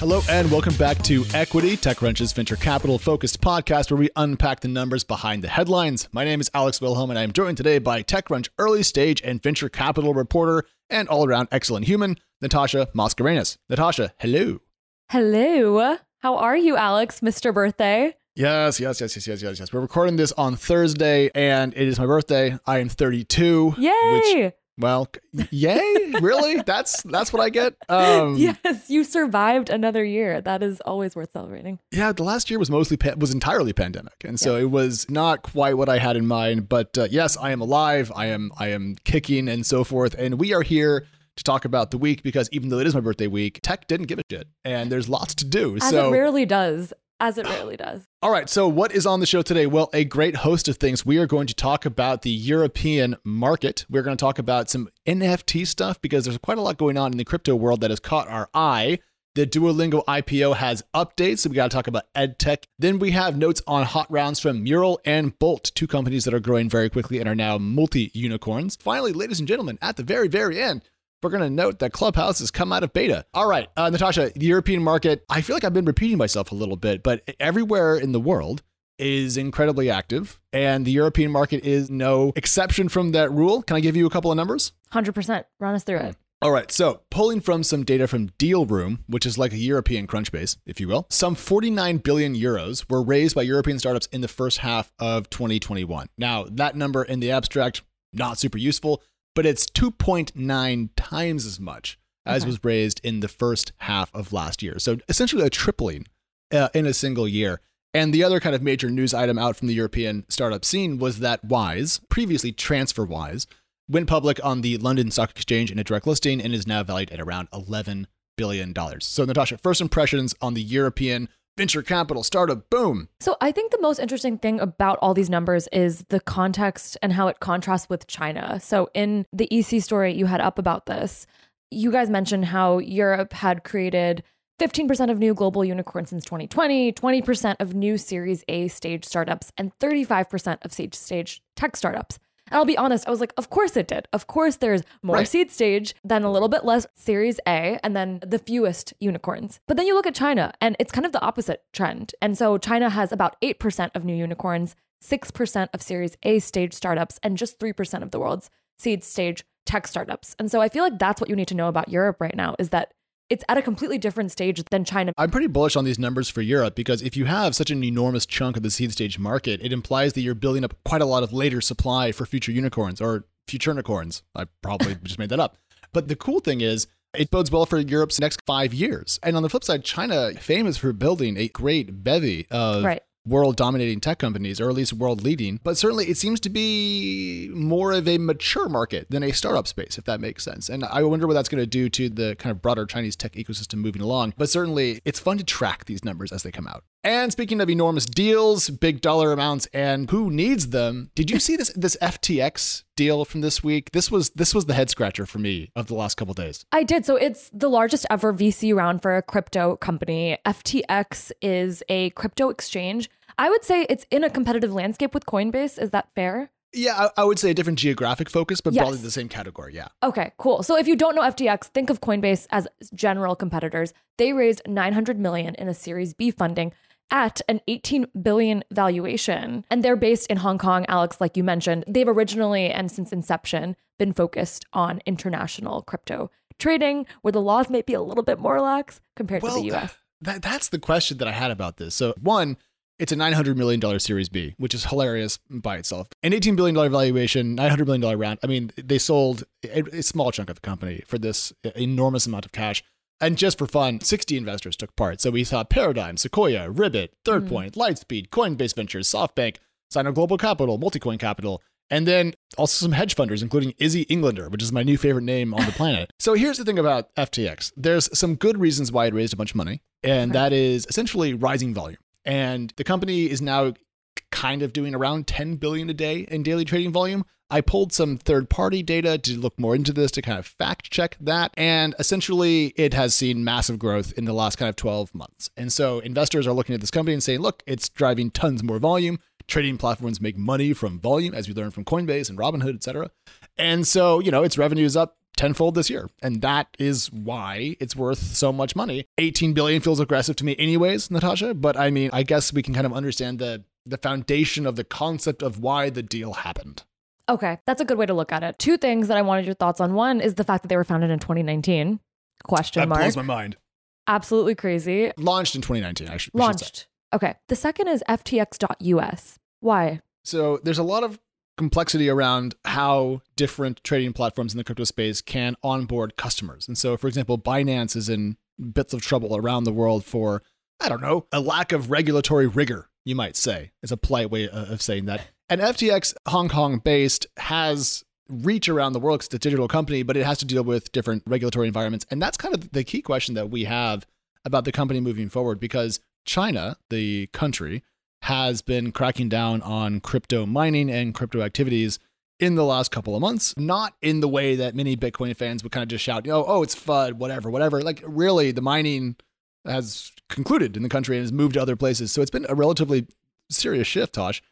Hello and welcome back to Equity, TechCrunch's venture capital focused podcast where we unpack the numbers behind the headlines. My name is Alex Wilhelm and I am joined today by TechCrunch early stage and venture capital reporter and all around excellent human, Natasha Mascarenhas. Natasha, hello. Hello. How are you, Alex, Mr. Birthday? Yes, yes, yes, yes, yes, yes, yes. We're recording this on Thursday and it is my birthday. I am 32. Yay! Which, well, yay! really? That's that's what I get. Um, yes, you survived another year. That is always worth celebrating. Yeah, the last year was mostly pa- was entirely pandemic, and so yeah. it was not quite what I had in mind. But uh, yes, I am alive. I am I am kicking and so forth, and we are here to talk about the week because even though it is my birthday week, tech didn't give a shit, and there's lots to do. As so it rarely does as it rarely does. All right. So, what is on the show today? Well, a great host of things. We are going to talk about the European market. We're going to talk about some NFT stuff because there's quite a lot going on in the crypto world that has caught our eye. The Duolingo IPO has updates, so we got to talk about EdTech. Then we have notes on hot rounds from Mural and Bolt, two companies that are growing very quickly and are now multi unicorns. Finally, ladies and gentlemen, at the very, very end, we're going to note that Clubhouse has come out of beta. All right, uh, Natasha, the European market, I feel like I've been repeating myself a little bit, but everywhere in the world is incredibly active, and the European market is no exception from that rule. Can I give you a couple of numbers? 100%. Run us through it. All right, so pulling from some data from Dealroom, which is like a European Crunchbase, if you will, some 49 billion euros were raised by European startups in the first half of 2021. Now, that number in the abstract, not super useful but it's 2.9 times as much as okay. was raised in the first half of last year. So essentially a tripling uh, in a single year. And the other kind of major news item out from the European startup scene was that Wise, previously TransferWise, went public on the London Stock Exchange in a direct listing and is now valued at around $11 billion. So, Natasha, first impressions on the European venture capital startup boom. So I think the most interesting thing about all these numbers is the context and how it contrasts with China. So in the EC story you had up about this, you guys mentioned how Europe had created 15% of new global unicorns since 2020, 20% of new Series A stage startups, and 35% of stage stage tech startups. And I'll be honest, I was like, of course it did. Of course there's more right. seed stage, then a little bit less series A, and then the fewest unicorns. But then you look at China and it's kind of the opposite trend. And so China has about 8% of new unicorns, 6% of series A stage startups, and just 3% of the world's seed stage tech startups. And so I feel like that's what you need to know about Europe right now is that it's at a completely different stage than China. I'm pretty bullish on these numbers for Europe because if you have such an enormous chunk of the seed stage market, it implies that you're building up quite a lot of later supply for future unicorns or future unicorns. I probably just made that up. But the cool thing is, it bodes well for Europe's next five years. And on the flip side, China, famous for building a great bevy of right world dominating tech companies, or at least world leading. But certainly it seems to be more of a mature market than a startup space, if that makes sense. And I wonder what that's going to do to the kind of broader Chinese tech ecosystem moving along. But certainly it's fun to track these numbers as they come out. And speaking of enormous deals, big dollar amounts, and who needs them? Did you see this this FTX deal from this week? This was this was the head scratcher for me of the last couple days. I did. So it's the largest ever VC round for a crypto company. FTX is a crypto exchange. I would say it's in a competitive landscape with Coinbase. Is that fair? Yeah, I, I, would say a different geographic focus, but yes. broadly the same category. Yeah. Okay, cool. So if you don't know FTX, think of Coinbase as general competitors. They raised 900 million in a Series B funding at an 18 billion valuation. And they're based in Hong Kong, Alex, like you mentioned. They've originally and since inception been focused on international crypto trading, where the laws may be a little bit more lax compared well, to the US. That, that's the question that I had about this. So, one, it's a $900 million Series B, which is hilarious by itself. An $18 billion valuation, $900 million round. I mean, they sold a, a small chunk of the company for this enormous amount of cash. And just for fun, 60 investors took part. So we saw Paradigm, Sequoia, Ribbit, Third mm. Point, Lightspeed, Coinbase Ventures, SoftBank, Sino Global Capital, Multicoin Capital, and then also some hedge funders, including Izzy Englander, which is my new favorite name on the planet. so here's the thing about FTX there's some good reasons why it raised a bunch of money, and that is essentially rising volume. And the company is now kind of doing around 10 billion a day in daily trading volume. I pulled some third party data to look more into this to kind of fact check that. And essentially, it has seen massive growth in the last kind of 12 months. And so investors are looking at this company and saying, look, it's driving tons more volume. Trading platforms make money from volume, as we learned from Coinbase and Robinhood, et cetera. And so, you know, its revenue is up tenfold this year. And that is why it's worth so much money. 18 billion feels aggressive to me anyways, Natasha, but I mean, I guess we can kind of understand the the foundation of the concept of why the deal happened. Okay, that's a good way to look at it. Two things that I wanted your thoughts on. One is the fact that they were founded in 2019. Question that mark. blows my mind. Absolutely crazy. Launched in 2019, I should, we should say. Launched. Okay. The second is FTX.us. Why? So there's a lot of complexity around how different trading platforms in the crypto space can onboard customers. And so, for example, Binance is in bits of trouble around the world for, I don't know, a lack of regulatory rigor, you might say, It's a polite way of saying that. And FTX, Hong Kong based, has reach around the world because it's a digital company, but it has to deal with different regulatory environments. And that's kind of the key question that we have about the company moving forward because China, the country, has been cracking down on crypto mining and crypto activities in the last couple of months, not in the way that many Bitcoin fans would kind of just shout, oh, oh, it's FUD, whatever, whatever. Like, really, the mining has concluded in the country and has moved to other places. So it's been a relatively serious shift, Tosh.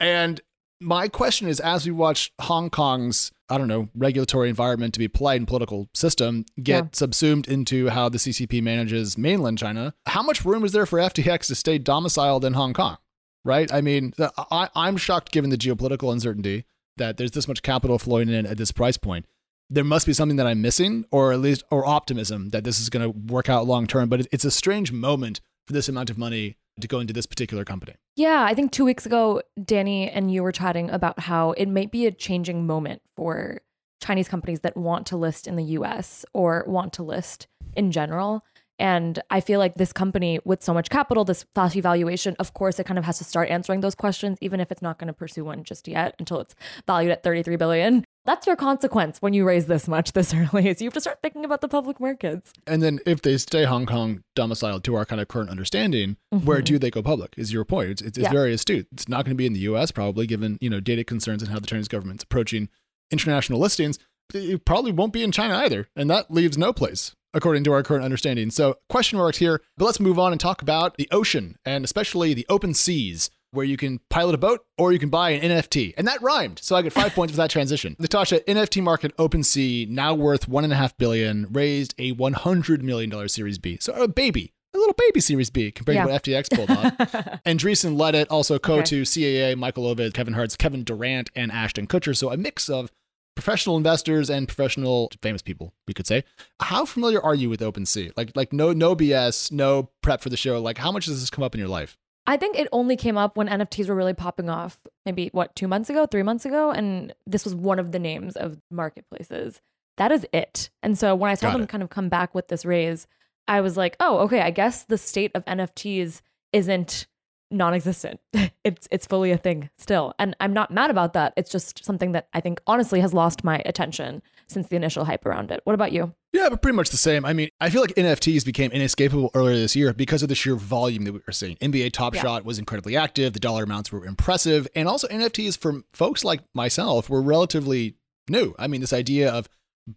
And my question is as we watch Hong Kong's, I don't know, regulatory environment to be polite and political system get Yeah. subsumed into how the CCP manages mainland China, how much room is there for FTX to stay domiciled in Hong Kong? Right? I mean, I, I'm shocked given the geopolitical uncertainty that there's this much capital flowing in at this price point. There must be something that I'm missing, or at least, or optimism that this is going to work out long term. But it's a strange moment for this amount of money to go into this particular company. Yeah, I think two weeks ago, Danny and you were chatting about how it might be a changing moment for Chinese companies that want to list in the US or want to list in general. And I feel like this company with so much capital, this flashy valuation, of course, it kind of has to start answering those questions, even if it's not going to pursue one just yet until it's valued at 33 billion. That's your consequence when you raise this much this early is you have to start thinking about the public markets. And then if they stay Hong Kong domiciled to our kind of current understanding, where do they go public? Is your point? It's, it's, Mm-hmm. Yeah. very astute. It's not going to be in the U.S. probably, given you know data concerns and how the Chinese government's approaching international listings. It probably won't be in China either, and that leaves no place according to our current understanding. So question marks here. But let's move on and talk about the ocean and especially the open seas. Where you can pilot a boat or you can buy an NFT. And that rhymed. So I get five points for that transition. Natasha, NFT market OpenSea, now worth one and a half billion, raised a $100 million Series B. So a baby, a little baby Series B compared Yeah. to what FTX pulled off. Andreessen led it, also Co Okay. to CAA, Michael Ovitz, Kevin Hartz, Kevin Durant, and Ashton Kutcher. So a mix of professional investors and professional famous people, we could say. How familiar are you with OpenSea? Like like no no BS, no prep for the show. Like how much does this come up in your life? I think it only came up when NFTs were really popping off, maybe what, two months ago, three months ago. And this was one of the names of marketplaces. That is it. And so when I saw Got them it. kind of come back with this raise, I was like, oh, okay, I guess the state of NFTs isn't non-existent. it's it's fully a thing still. And I'm not mad about that. It's just something that I think honestly has lost my attention since the initial hype around it. What about you? Yeah, but pretty much the same. I mean, I feel like NFTs became inescapable earlier this year because of the sheer volume that we were seeing. NBA Top Yeah. Shot was incredibly active, the dollar amounts were impressive, and also NFTs for folks like myself were relatively new. I mean, this idea of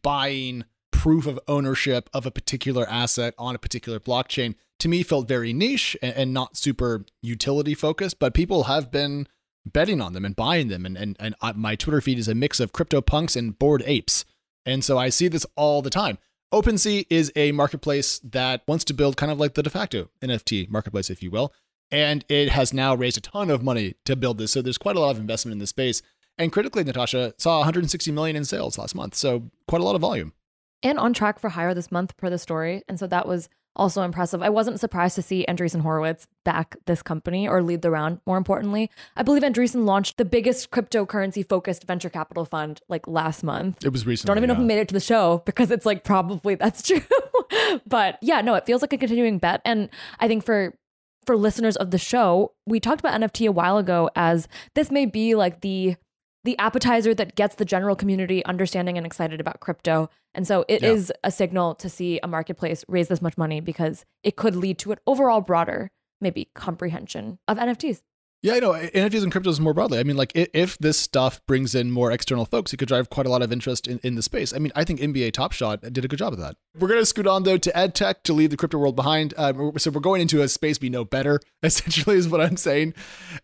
buying proof of ownership of a particular asset on a particular blockchain to me felt very niche and, and not super utility focused, but people have been betting on them and buying them. And, and, and I- my Twitter feed is a mix of crypto punks and bored apes. And so I see this all the time. OpenSea is a marketplace that wants to build kind of like the de facto NFT marketplace, if you will. And it has now raised a ton of money to build this. So there's quite a lot of investment in this space. And critically, Natasha saw 160 million in sales last month. So quite a lot of volume. and on track for higher this month per the story. And so that was also impressive. I wasn't surprised to see Andreessen Horowitz back this company or lead the round. More importantly, I believe Andreessen launched the biggest cryptocurrency focused venture capital fund like last month. It was recently. Don't even know if yeah. we made it to the show because it's like probably that's true. but yeah, no, it feels like a continuing bet. And I think for for listeners of the show, we talked about NFT a while ago as this may be like the the appetizer that gets the general community understanding and excited about crypto. And so it is Yeah. a signal to see a marketplace raise this much money because it could lead to an overall broader maybe comprehension of NFTs. Yeah, I know. NFTs and cryptos more broadly. I mean, like, if this stuff brings in more external folks, it could drive quite a lot of interest in, in the space. I mean, I think NBA Top Shot did a good job of that. We're going to scoot on, though, to ed tech to leave the crypto world behind. Uh, we're- so we're going into a space we know better, essentially, is what I'm saying.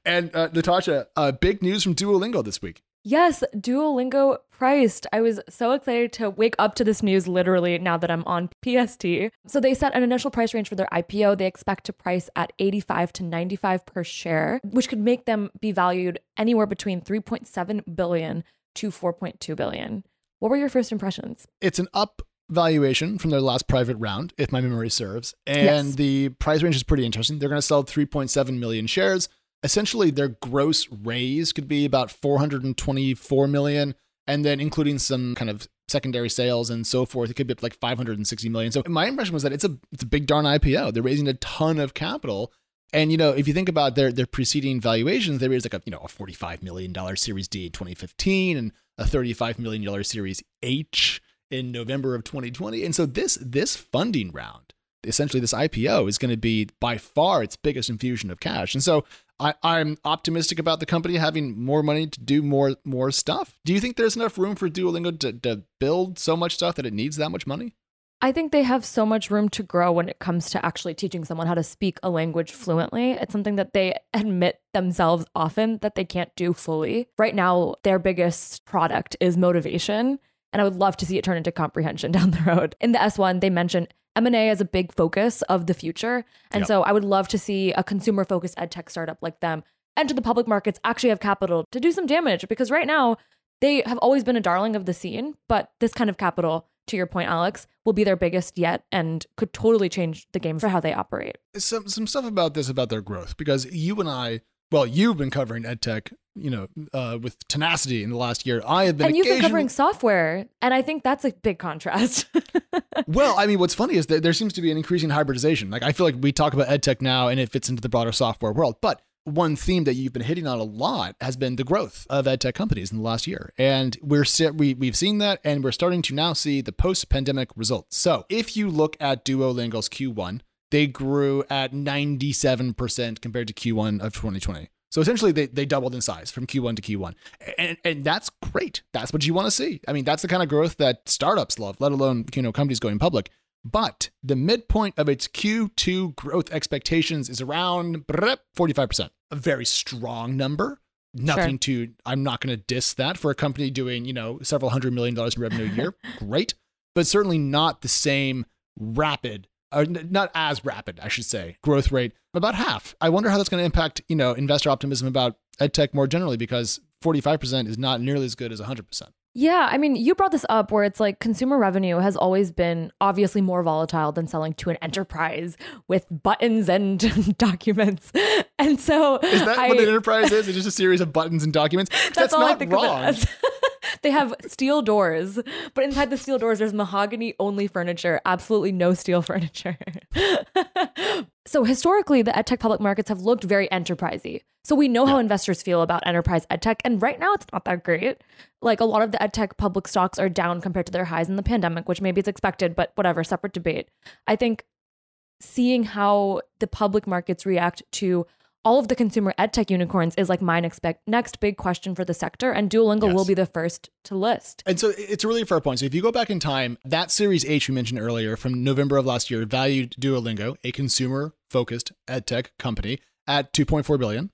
And uh, Natasha, uh, big news from Duolingo this week. Yes, Duolingo priced. I was so excited to wake up to this news literally now that I'm on PST. So they set an initial price range for their IPO. They expect to price at 85 to 95 per share, which could make them be valued anywhere between 3.7 billion to 4.2 billion. What were your first impressions? It's an up valuation from their last private round, if my memory serves. And Yes. the price range is pretty interesting. They're going to sell 3.7 million shares. Essentially, their gross raise could be about 424 million. And then including some kind of secondary sales and so forth, it could be up like 560 million. So my impression was that it's a it's a big darn IPO. They're raising a ton of capital. And you know, if you think about their their preceding valuations, they raised like a you know a forty five million dollar Series D in twenty fifteen and a thirty five million dollar Series H in November of twenty twenty. And so this this funding round, essentially this IPO, is going to be by far its biggest infusion of cash. And so I, I'm optimistic about the company having more money to do more more stuff. Do you think there's enough room for Duolingo to, to build so much stuff that it needs that much money? I think they have so much room to grow when it comes to actually teaching someone how to speak a language fluently. It's something that they admit themselves often that they can't do fully. Right now, their biggest product is motivation, and I would love to see it turn into comprehension down the road. In the S1, they mentioned M&A is a big focus of the future, and Yep. so I would love to see a consumer-focused ed tech startup like them enter the public markets, actually have capital to do some damage because right now they have always been a darling of the scene, but this kind of capital, to your point, Alex, will be their biggest yet and could totally change the game for how they operate. some some stuff about this about their growth because you and I, well, you've been covering edtech, you know, uh, with tenacity in the last year. I have been and you've been covering software, and I think that's a big contrast. Well, I mean, what's funny is that there seems to be an increasing hybridization. Like I feel like we talk about edtech now, and it fits into the broader software world, but. One theme that you've been hitting on a lot has been the growth of edtech companies in the last year, and we're we we've seen that, and we're starting to now see the post-pandemic results. So, if you look at Duolingo's Q1, they grew at 97% compared to Q1 of 2020. So essentially, they, they doubled in size from Q1 to Q1. And, and that's great. That's what you want to see. I mean, that's the kind of growth that startups love, let alone, you know, companies going public. But the midpoint of its Q2 growth expectations is around 45%. A very strong number. Nothing to, I'm not going to diss that for a company doing, you know, several hundred million dollars in revenue a year. Great. But certainly not the same rapid or not as rapid, I should say, growth rate, about half. I wonder how that's going to impact, you know, investor optimism about edtech more generally because 45% is not nearly as good as 100%. yeah, I mean, you brought this up where it's like consumer revenue has always been obviously more volatile than selling to an enterprise with buttons and documents. And so Is that I, what an enterprise is? It's just a series of buttons and documents? That's, I not think of it wrong. they have steel doors, but inside the steel doors, there's mahogany only furniture, absolutely no steel furniture. so historically, the edtech public markets have looked very enterprisey. So we know how investors feel about enterprise edtech, and right now it's not that great. Like a lot of the edtech public stocks are down compared to their highs in the pandemic, which maybe it's expected, but whatever, separate debate. I think seeing how the public markets react to all of the consumer edtech unicorns is like my next, big- next big question for the sector, and Duolingo will be the first to list. And so it's a really fair point. So if you go back in time, that Series H we mentioned earlier from November of last year valued Duolingo, a consumer-focused edtech company, at 2.4 billion.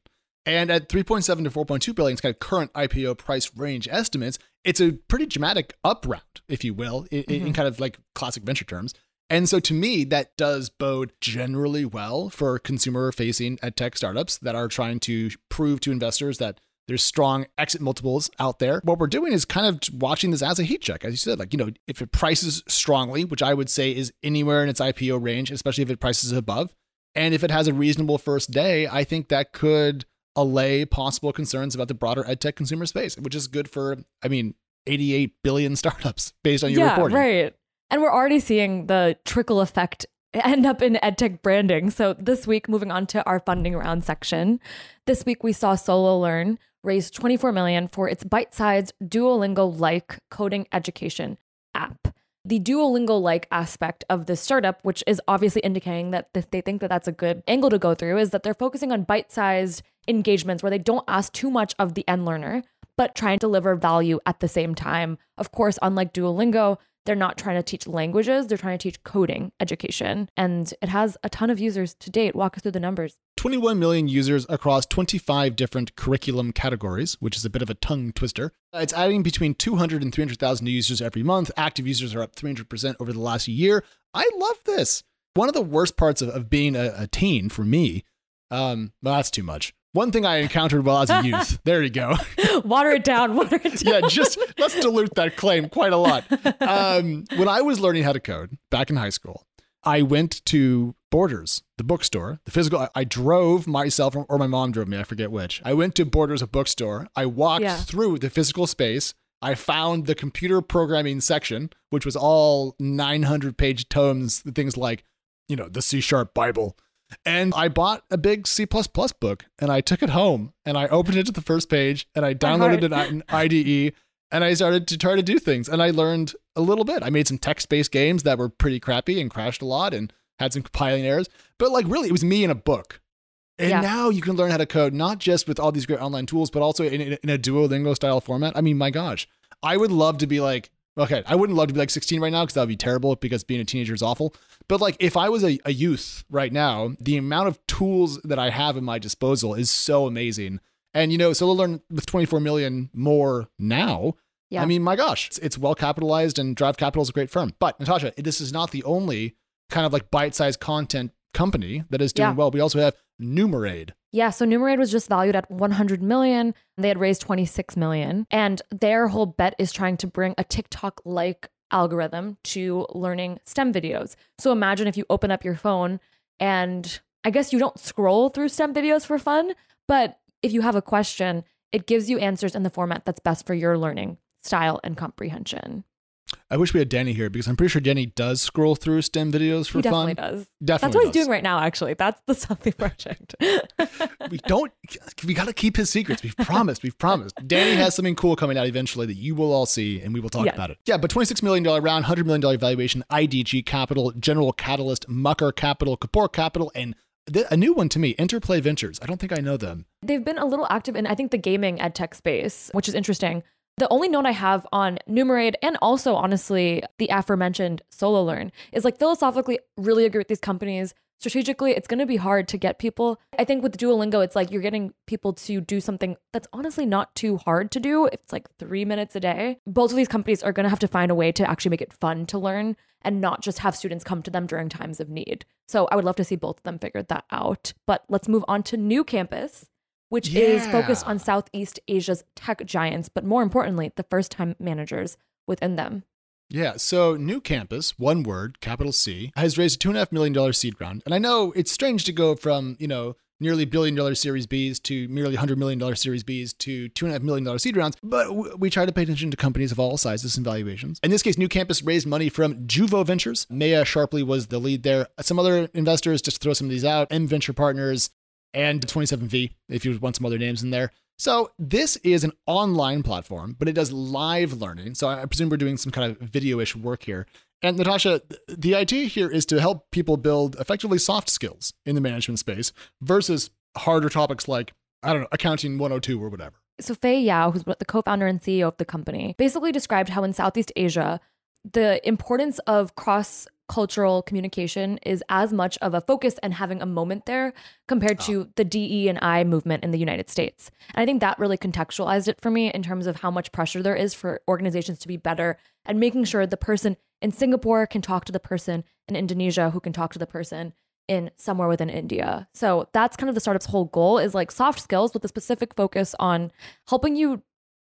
And at 3.7 to 4.2 billion, it's kind of current IPO price range estimates. It's a pretty dramatic up round, if you will, in, in mm-hmm. kind of like classic venture terms. And so to me, that does bode generally well for consumer facing edtech startups that are trying to prove to investors that there's strong exit multiples out there. What we're doing is kind of watching this as a heat check. As you said, like, you know, if it prices strongly, which I would say is anywhere in its IPO range, especially if it prices above, and if it has a reasonable first day, I think that could allay possible concerns about the broader edtech consumer space, which is good for, I mean, 88 billion startups based on your yeah, reporting. right. And we're already seeing the trickle effect end up in edtech branding. So this week, moving on to our funding round section, this week we saw Solo Learn raise 24 million for its bite-sized Duolingo-like coding education app. The Duolingo-like aspect of this startup, which is obviously indicating that they think that that's a good angle to go through, is that they're focusing on bite-sized engagements where they don't ask too much of the end learner, but try and deliver value at the same time. Of course, unlike Duolingo, they're not trying to teach languages, they're trying to teach coding education. And it has a ton of users to date. Walk us through the numbers. 21 million users across 25 different curriculum categories, which is a bit of a tongue twister. It's adding between 200 and 300,000 new users every month. Active users are up 300% over the last year. I love this. One of the worst parts of, of being a, a teen for me, um, well, that's too much. One thing I encountered while I was a youth. there you go. water it down. Water it down. yeah, just let's dilute that claim quite a lot. Um, when I was learning how to code back in high school, I went to Borders, the bookstore, the physical. I, I drove myself, or my mom drove me. I forget which. I went to Borders, a bookstore. I walked Yeah. through the physical space. I found the computer programming section, which was all 900 page tomes, things like, you know, the C sharp Bible. And I bought a big C book and I took it home and I opened it to the first page and I downloaded an IDE and I started to try to do things. And I learned a little bit. I made some text based games that were pretty crappy and crashed a lot and had some compiling errors. But like, really, it was me in a book. And Yeah. now you can learn how to code, not just with all these great online tools, but also in, in, in a Duolingo style format. I mean, my gosh, I would love to be like, okay, I wouldn't love to be like 16 right now because that would be terrible because being a teenager is awful. But like, if I was a, a youth right now, the amount of tools that I have at my disposal is so amazing. And, you know, Solo Learn with 24 million more now. Yeah. I mean, my gosh, it's, it's well capitalized and Drive Capital is a great firm. But Natasha, this is not the only kind of like bite sized content company that is doing Yeah. well. We also have Numerade. Yeah, so Numerade was just valued at 100 million. They had raised 26 million, and their whole bet is trying to bring a TikTok-like algorithm to learning STEM videos. So imagine if you open up your phone and I guess you don't scroll through STEM videos for fun, but if you have a question, it gives you answers in the format that's best for your learning style and comprehension. I wish we had Danny here because I'm pretty sure Danny does scroll through STEM videos for he definitely fun. does. Definitely. That's what he's doing right now, actually. That's the Something Project. We don't. We got to keep his secrets. We've promised. We've promised. Danny has something cool coming out eventually that you will all see, and we will talk Yes. about it. Yeah, but $26 million round, $100 million valuation, IDG Capital, General Catalyst, Mucker Capital, Kapor Capital, and a new one to me, Interplay Ventures. I don't think I know them. They've been a little active in, I think, the gaming ed tech space, which is interesting. The only note I have on Numerade and also, honestly, the aforementioned Solo Learn is like philosophically really agree with these companies. Strategically, it's going to be hard to get people. I think with Duolingo, it's like you're getting people to do something that's honestly not too hard to do. It's like three minutes a day. Both of these companies are going to have to find a way to actually make it fun to learn and not just have students come to them during times of need. So I would love to see both of them figure that out. But let's move on to New Campus which is focused on Southeast Asia's tech giants, but more importantly, the first time managers within them. Yeah, so New Campus, one word, capital C, has raised a two and a half million dollar seed round. And I know it's strange to go from, you know, nearly billion dollar series Bs to merely hundred million dollar series Bs to two and a half million dollar seed rounds, but we try to pay attention to companies of all sizes and valuations. In this case, New Campus raised money from Juvo Ventures. Maya Sharpley was the lead there. Some other investors, just to throw some of these out, M Venture Partners and 27V, if you want some other names in there. So this is an online platform, but it does live learning. So I presume we're doing some kind of video-ish work here. And Natasha, the idea here is to help people build effectively soft skills in the management space versus harder topics like, I don't know, accounting 102 or whatever. So Fei Yao, who's the co-founder and CEO of the company, basically described how in Southeast Asia, the importance of cross cultural communication is as much of a focus and having a moment there compared to oh. the DE and I movement in the United States. And I think that really contextualized it for me in terms of how much pressure there is for organizations to be better and making sure the person in Singapore can talk to the person in Indonesia who can talk to the person in somewhere within India. So that's kind of the startup's whole goal is like soft skills with a specific focus on helping you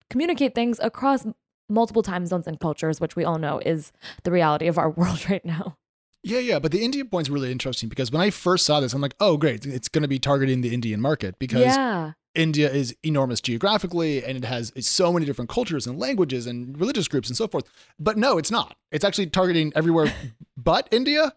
communicate things across multiple time zones and cultures, which we all know is the reality of our world right now. Yeah, yeah, but the India point's really interesting because when I first saw this, I'm like, oh, great, it's going to be targeting the Indian market because yeah. India is enormous geographically and it has so many different cultures and languages and religious groups and so forth. But no, it's not. It's actually targeting everywhere but India.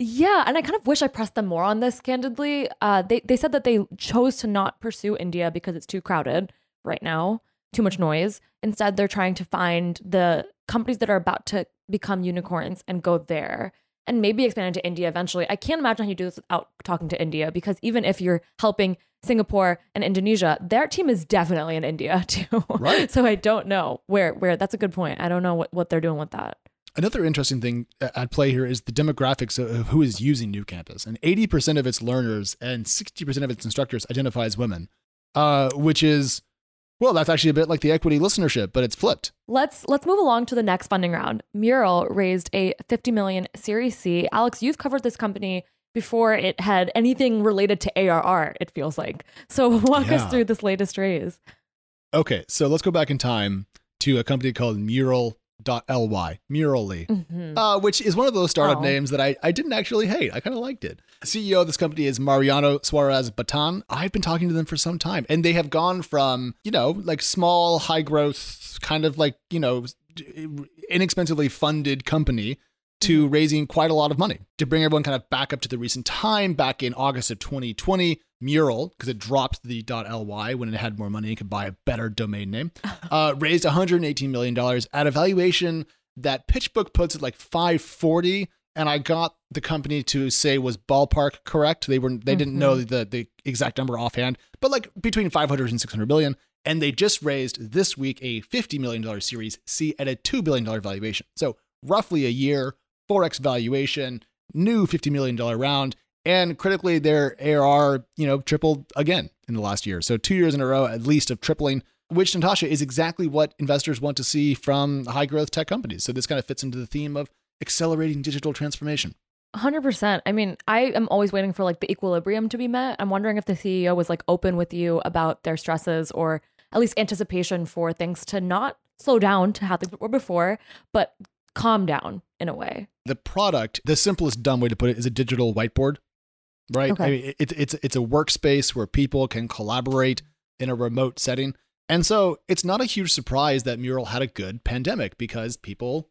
Yeah, and I kind of wish I pressed them more on this. Candidly, uh, they they said that they chose to not pursue India because it's too crowded right now, too much noise. Instead, they're trying to find the companies that are about to become unicorns and go there, and maybe expand into India eventually. I can't imagine how you do this without talking to India because even if you're helping Singapore and Indonesia, their team is definitely in India too. Right. so I don't know where where. That's a good point. I don't know what what they're doing with that. Another interesting thing at play here is the demographics of who is using New Campus. And 80% of its learners and 60% of its instructors identify as women, uh, which is well, that's actually a bit like the equity listenership, but it's flipped. Let's let's move along to the next funding round. Mural raised a 50 million Series C. Alex, you've covered this company before it had anything related to ARR, it feels like. So walk yeah. us through this latest raise. Okay, so let's go back in time to a company called Mural Ly, Murally, mm-hmm. uh, which is one of those startup oh. names that I, I didn't actually hate. I kind of liked it. CEO of this company is Mariano Suarez-Battan. I've been talking to them for some time, and they have gone from, you know, like small, high growth, kind of like, you know, inexpensively funded company to mm-hmm. raising quite a lot of money to bring everyone kind of back up to the recent time. Back in August of 2020, Mural, because it dropped the .ly when it had more money and could buy a better domain name, uh, raised 118 million dollars at a valuation that PitchBook puts at like 540. And I got the company to say was ballpark correct. They were they mm-hmm. didn't know mm-hmm. the the exact number offhand, but like between 500 and 600 million. And they just raised this week a $50 million Series C at a $2 billion valuation. So roughly a year 4x valuation, new $50 million round, and critically, their ARR, you know, tripled again in the last year. So two years in a row, at least, of tripling, which Natasha is exactly what investors want to see from high growth tech companies. So this kind of fits into the theme of accelerating digital transformation. 100%. I mean, I am always waiting for like the equilibrium to be met. I'm wondering if the CEO was like open with you about their stresses or at least anticipation for things to not slow down to how they were before, but calm down in a way. The product, the simplest dumb way to put it, is a digital whiteboard, right? Okay. I mean, it, it's it's a workspace where people can collaborate in a remote setting, and so it's not a huge surprise that Mural had a good pandemic because people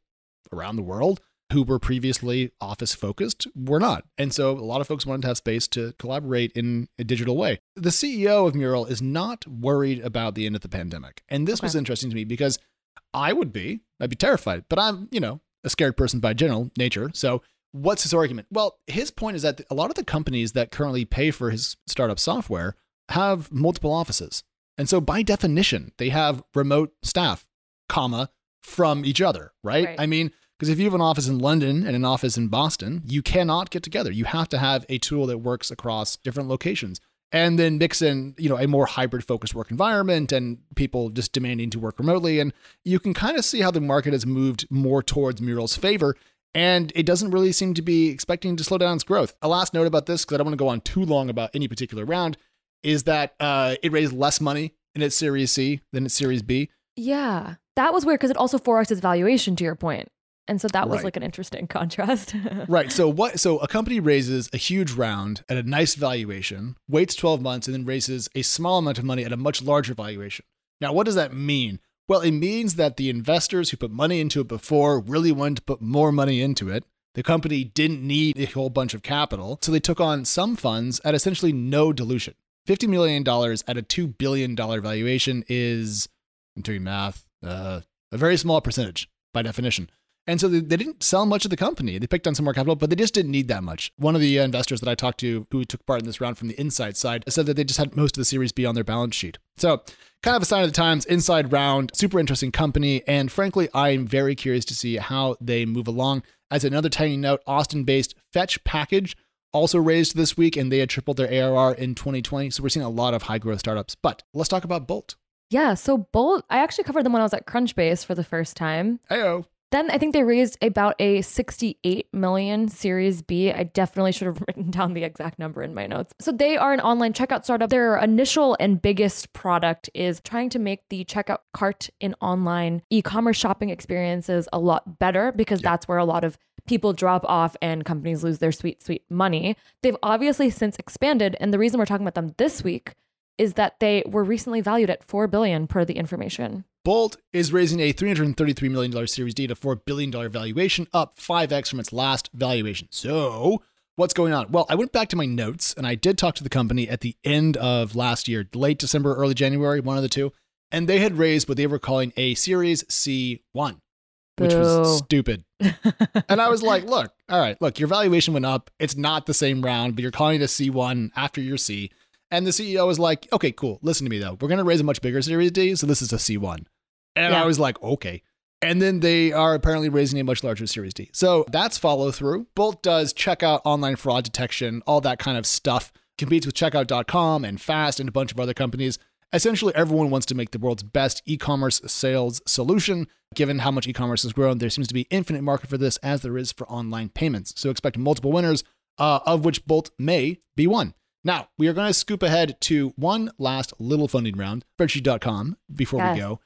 around the world who were previously office focused were not. And so a lot of folks wanted to have space to collaborate in a digital way. The CEO of Mural is not worried about the end of the pandemic. And this okay. was interesting to me because I would be. I'd be terrified. But I'm, you know, a scared person by general nature. So what's his argument? Well, his point is that a lot of the companies that currently pay for his startup software have multiple offices. And so by definition, they have remote staff, comma, from each other, right? right. I mean, because if you have an office in London and an office in Boston, you cannot get together. You have to have a tool that works across different locations and then mix in you know a more hybrid focused work environment and people just demanding to work remotely and you can kind of see how the market has moved more towards mural's favor and it doesn't really seem to be expecting to slow down its growth a last note about this because i don't want to go on too long about any particular round is that uh, it raised less money in its series c than its series b yeah that was weird because it also 4x its valuation to your point and so that was right. like an interesting contrast. right. So what so a company raises a huge round at a nice valuation, waits 12 months and then raises a small amount of money at a much larger valuation. Now, what does that mean? Well, it means that the investors who put money into it before really wanted to put more money into it. The company didn't need a whole bunch of capital, so they took on some funds at essentially no dilution. $50 million at a $2 billion valuation is, I'm doing math, uh, a very small percentage by definition. And so they, they, didn't sell much of the company. They picked on some more capital, but they just didn't need that much. One of the uh, investors that I talked to who took part in this round from the inside side said that they just had most of the Series B on their balance sheet. So, kind of a sign of the times, inside round, super interesting company. And frankly, I'm very curious to see how they move along. As another tiny note, Austin based Fetch Package also raised this week and they had tripled their ARR in 2020. So, we're seeing a lot of high growth startups. But let's talk about Bolt. Yeah, so Bolt, I actually covered them when I was at Crunchbase for the first time. Heyo. Then I think they raised about a 68 million Series B. I definitely should have written down the exact number in my notes. So they are an online checkout startup. Their initial and biggest product is trying to make the checkout cart in online e-commerce shopping experiences a lot better because yeah. that's where a lot of people drop off and companies lose their sweet sweet money. They've obviously since expanded and the reason we're talking about them this week is that they were recently valued at 4 billion per the information. Bolt is raising a $333 million Series D to $4 billion valuation, up 5x from its last valuation. So, what's going on? Well, I went back to my notes and I did talk to the company at the end of last year, late December, early January, one of the two, and they had raised what they were calling a Series C1, which was stupid. and I was like, look, all right, look, your valuation went up. It's not the same round, but you're calling it a C1 after your C. And the CEO was like, okay, cool. Listen to me though. We're going to raise a much bigger Series D. So this is a C1. And yeah. I was like, okay. And then they are apparently raising a much larger Series D. So that's follow through. Bolt does checkout, online fraud detection, all that kind of stuff. Competes with checkout.com and Fast and a bunch of other companies. Essentially, everyone wants to make the world's best e commerce sales solution. Given how much e commerce has grown, there seems to be infinite market for this as there is for online payments. So expect multiple winners, uh, of which Bolt may be one. Now, we are going to scoop ahead to one last little funding round, spreadsheet.com, before Yes. we go.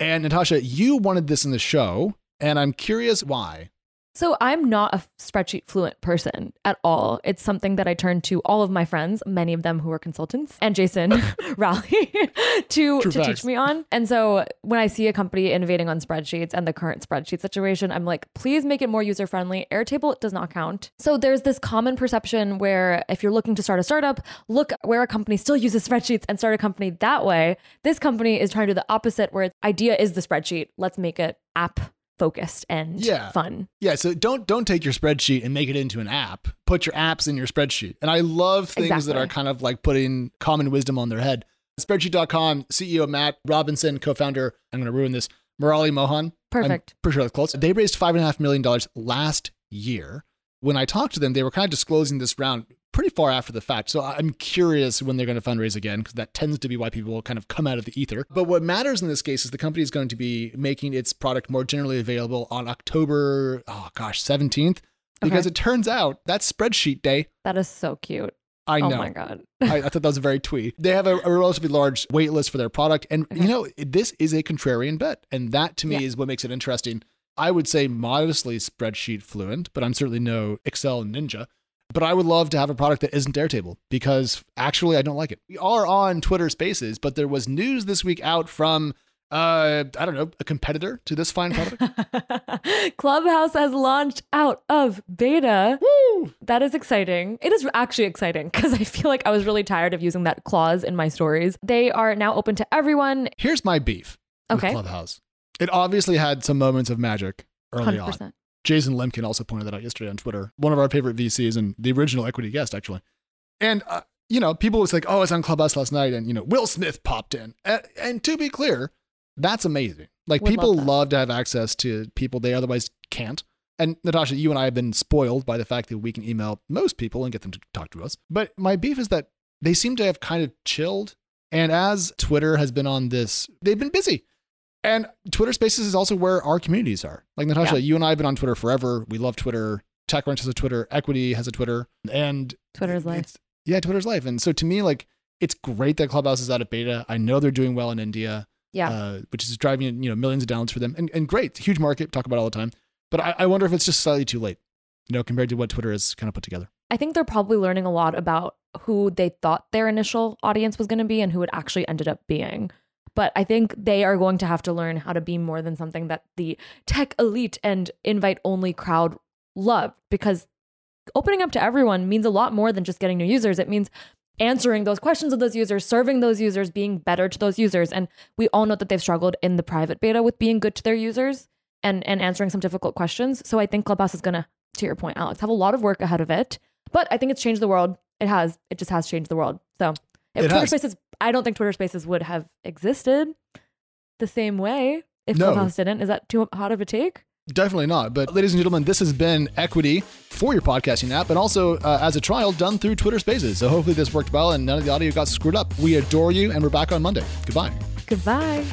And Natasha, you wanted this in the show, and I'm curious why. So I'm not a spreadsheet fluent person at all. It's something that I turn to all of my friends, many of them who are consultants, and Jason Rowley to, True to facts. teach me on. And so when I see a company innovating on spreadsheets and the current spreadsheet situation, I'm like, please make it more user friendly. Airtable does not count. So there's this common perception where if you're looking to start a startup, look where a company still uses spreadsheets and start a company that way. This company is trying to do the opposite, where its idea is the spreadsheet. Let's make it app focused and Yeah. fun. Yeah, so don't don't take your spreadsheet and make it into an app. Put your apps in your spreadsheet. And I love things that are kind of like putting common wisdom on their head. Spreadsheet.com CEO Matt Robinson, co-founder, I'm going to ruin this, Murali Mohan. Perfect. I'm pretty sure that's close. They raised five and a half million dollars last year. When I talked to them, they were kind of disclosing this round pretty far after the fact. So I'm curious when they're going to fundraise again, because that tends to be why people kind of come out of the ether. But what matters in this case is the company is going to be making its product more generally available on October, oh gosh, 17th. Because Okay. it turns out that's spreadsheet day. That is so cute. I know. oh know. my god. I, I thought that was a very twee. They have a, a relatively large wait list for their product. And, you know, this is a contrarian bet. And that to me Yeah. is what makes it interesting. I would say modestly spreadsheet fluent, but I'm certainly no Excel ninja. But I would love to have a product that isn't Airtable because actually I don't like it. We are on Twitter Spaces, but there was news this week out from, uh, I don't know, a competitor to this fine product. Clubhouse has launched out of beta. Woo! That is exciting. It is actually exciting because I feel like I was really tired of using that clause in my stories. They are now open to everyone. Here's my beef Okay. Clubhouse. It obviously had some moments of magic early on. 100%. Jason Lemkin also pointed that out yesterday on Twitter. One of our favorite VCs and the original equity guest, actually. And, uh, you know, people was like, oh, it's on Clubhouse last night. And, you know, Will Smith popped in. And, and to be clear, that's amazing. Like, Would people love love to have access to people they otherwise can't. And Natasha, you and I have been spoiled by the fact that we can email most people and get them to talk to us. But my beef is that they seem to have kind of chilled. And as Twitter has been on this, they've been busy. And Twitter Spaces is also where our communities are. Like Natasha, Yeah. you and I have been on Twitter forever. We love Twitter. TechCrunch has a Twitter. Equity has a Twitter. And Twitter's life. yeah, Twitter's life. And so to me, like, it's great that Clubhouse is out of beta. I know they're doing well in India, Yeah. uh, which is driving you know millions of downloads for them. And, and great, huge market. Talk about it all the time. But I, I wonder if it's just slightly too late, you know, compared to what Twitter has kind of put together. I think they're probably learning a lot about who they thought their initial audience was going to be and who it actually ended up being. But I think they are going to have to learn how to be more than something that the tech elite and invite only crowd love because opening up to everyone means a lot more than just getting new users. It means answering those questions of those users, serving those users, being better to those users. And we all know that they've struggled in the private beta with being good to their users and, and answering some difficult questions. So I think Clubhouse is going to, to your point, Alex, have a lot of work ahead of it. But I think it's changed the world. It has. It just has changed the world. So if It Twitter has. Spaces, I don't think Twitter Spaces would have existed the same way if No. Clubhouse didn't. Is that too hot of a take? Definitely not. But ladies and gentlemen, this has been Equity for your podcasting app and also uh, as a trial done through Twitter Spaces. So hopefully this worked well and none of the audio got screwed up. We adore you and we're back on Monday. Goodbye. Goodbye.